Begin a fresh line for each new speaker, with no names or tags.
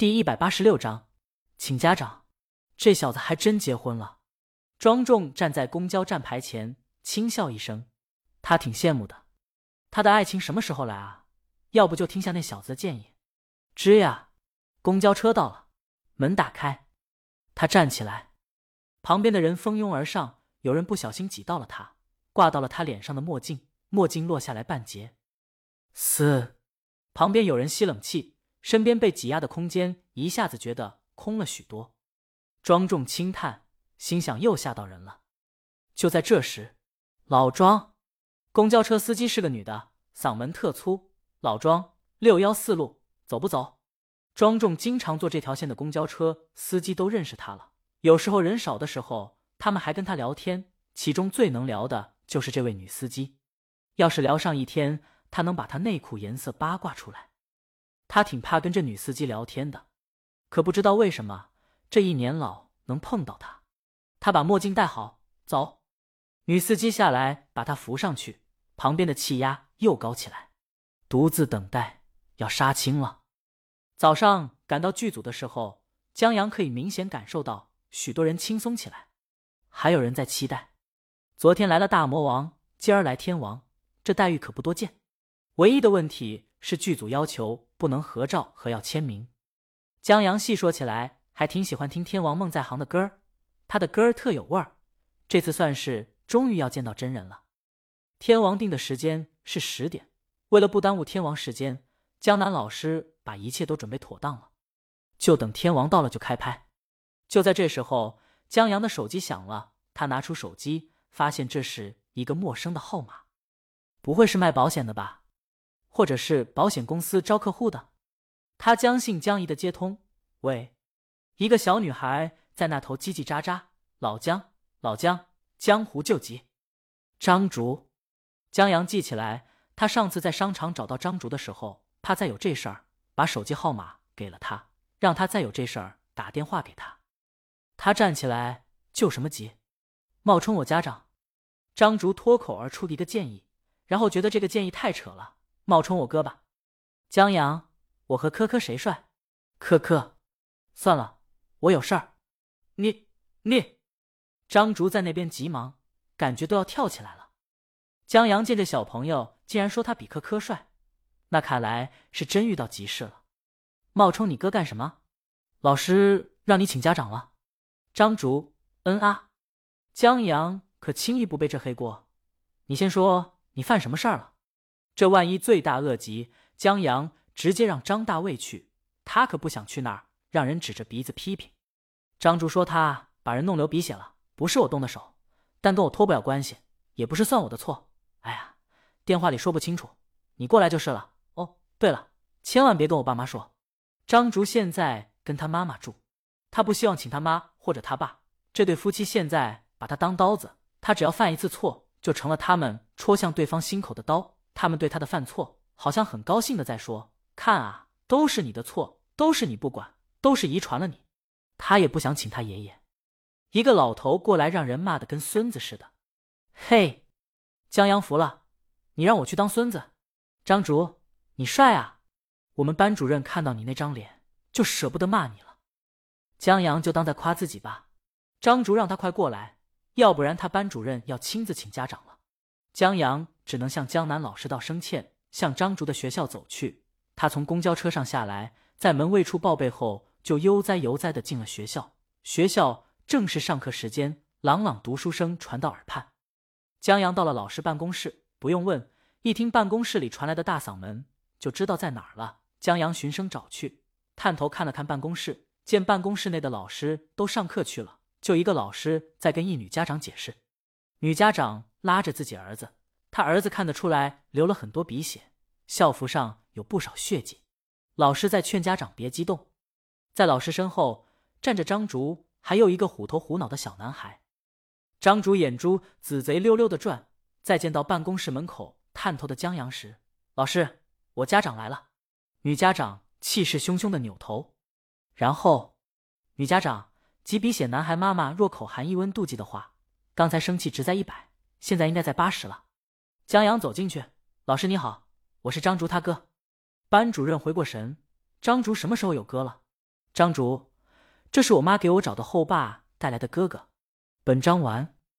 第一百八十六章，请家长。这小子还真结婚了。庄重站在公交站牌前，轻笑一声。他挺羡慕的。他的爱情什么时候来啊？要不就听下那小子的建议。吱呀，公交车到了，门打开，他站起来，旁边的人蜂拥而上，有人不小心挤到了他，挂到了他脸上的墨镜，墨镜落下来半截。嘶，旁边有人吸冷气。身边被挤压的空间一下子觉得空了许多，庄重轻叹，心想又吓到人了。就在这时，老庄，公交车司机是个女的，嗓门特粗。老庄，六幺四路，走不走？庄重经常坐这条线的公交车，司机都认识他了。有时候人少的时候，他们还跟他聊天，其中最能聊的就是这位女司机。要是聊上一天，他能把她内裤颜色八卦出来。他挺怕跟这女司机聊天的，可不知道为什么这一年老能碰到她。他把墨镜戴好，走。女司机下来把他扶上去，旁边的气压又高起来，独自等待要杀青了。早上赶到剧组的时候，江阳可以明显感受到许多人轻松起来，还有人在期待。昨天来了大魔王，今儿来天王，这待遇可不多见。唯一的问题。是剧组要求不能合照和要签名。江阳细说起来，还挺喜欢听天王梦在行的歌儿，他的歌儿特有味儿。这次算是终于要见到真人了。天王定的时间是十点，为了不耽误天王时间，江南老师把一切都准备妥当了，就等天王到了就开拍。就在这时候，江阳的手机响了，他拿出手机，发现这是一个陌生的号码，不会是卖保险的吧？或者是保险公司招客户的，他将信将疑的接通。喂，一个小女孩在那头叽叽喳喳。老姜，老姜，江湖救急。张竹，江阳记起来，他上次在商场找到张竹的时候，怕再有这事儿，把手机号码给了他，让他再有这事儿打电话给他。他站起来，救什么急？冒充我家长。张竹脱口而出的一个建议，然后觉得这个建议太扯了。冒充我哥吧，江阳，我和科科谁帅？科科，算了，我有事儿。你你，张竹在那边急忙，感觉都要跳起来了。江阳见这小朋友竟然说他比科科帅，那看来是真遇到急事了。冒充你哥干什么？老师让你请家长了。张竹，嗯啊。江阳可轻易不背这黑锅。你先说，你犯什么事儿了？这万一罪大恶极，江阳直接让张大卫去，他可不想去那儿让人指着鼻子批评。张竹说他把人弄流鼻血了，不是我动的手，但跟我脱不了关系，也不是算我的错。哎呀，电话里说不清楚，你过来就是了。哦，对了，千万别跟我爸妈说，张竹现在跟他妈妈住，他不希望请他妈或者他爸。这对夫妻现在把他当刀子，他只要犯一次错，就成了他们戳向对方心口的刀。他们对他的犯错好像很高兴的在说：“看啊，都是你的错，都是你不管，都是遗传了你。”他也不想请他爷爷，一个老头过来让人骂的跟孙子似的。嘿，江阳服了，你让我去当孙子？张竹，你帅啊！我们班主任看到你那张脸就舍不得骂你了。江阳就当在夸自己吧。张竹让他快过来，要不然他班主任要亲自请家长了。江阳。只能向江南老师道声歉，向张竹的学校走去。他从公交车上下来，在门卫处报备后，就悠哉悠哉的进了学校。学校正是上课时间，朗朗读书声传到耳畔。江阳到了老师办公室，不用问，一听办公室里传来的大嗓门，就知道在哪儿了。江阳循声找去，探头看了看办公室，见办公室内的老师都上课去了，就一个老师在跟一女家长解释。女家长拉着自己儿子。他儿子看得出来流了很多鼻血，校服上有不少血迹。老师在劝家长别激动。在老师身后站着张竹，还有一个虎头虎脑的小男孩。张竹眼珠子贼溜溜的转，再见到办公室门口探头的江阳时，老师，我家长来了。女家长气势汹汹的扭头，然后女家长挤鼻血男孩妈妈若口含一温妒忌的话：刚才生气值在一百，现在应该在八十了。江阳走进去，老师你好，我是张竹他哥。班主任回过神，张竹什么时候有哥了？张竹，这是我妈给我找的后爸带来的哥哥。本章完。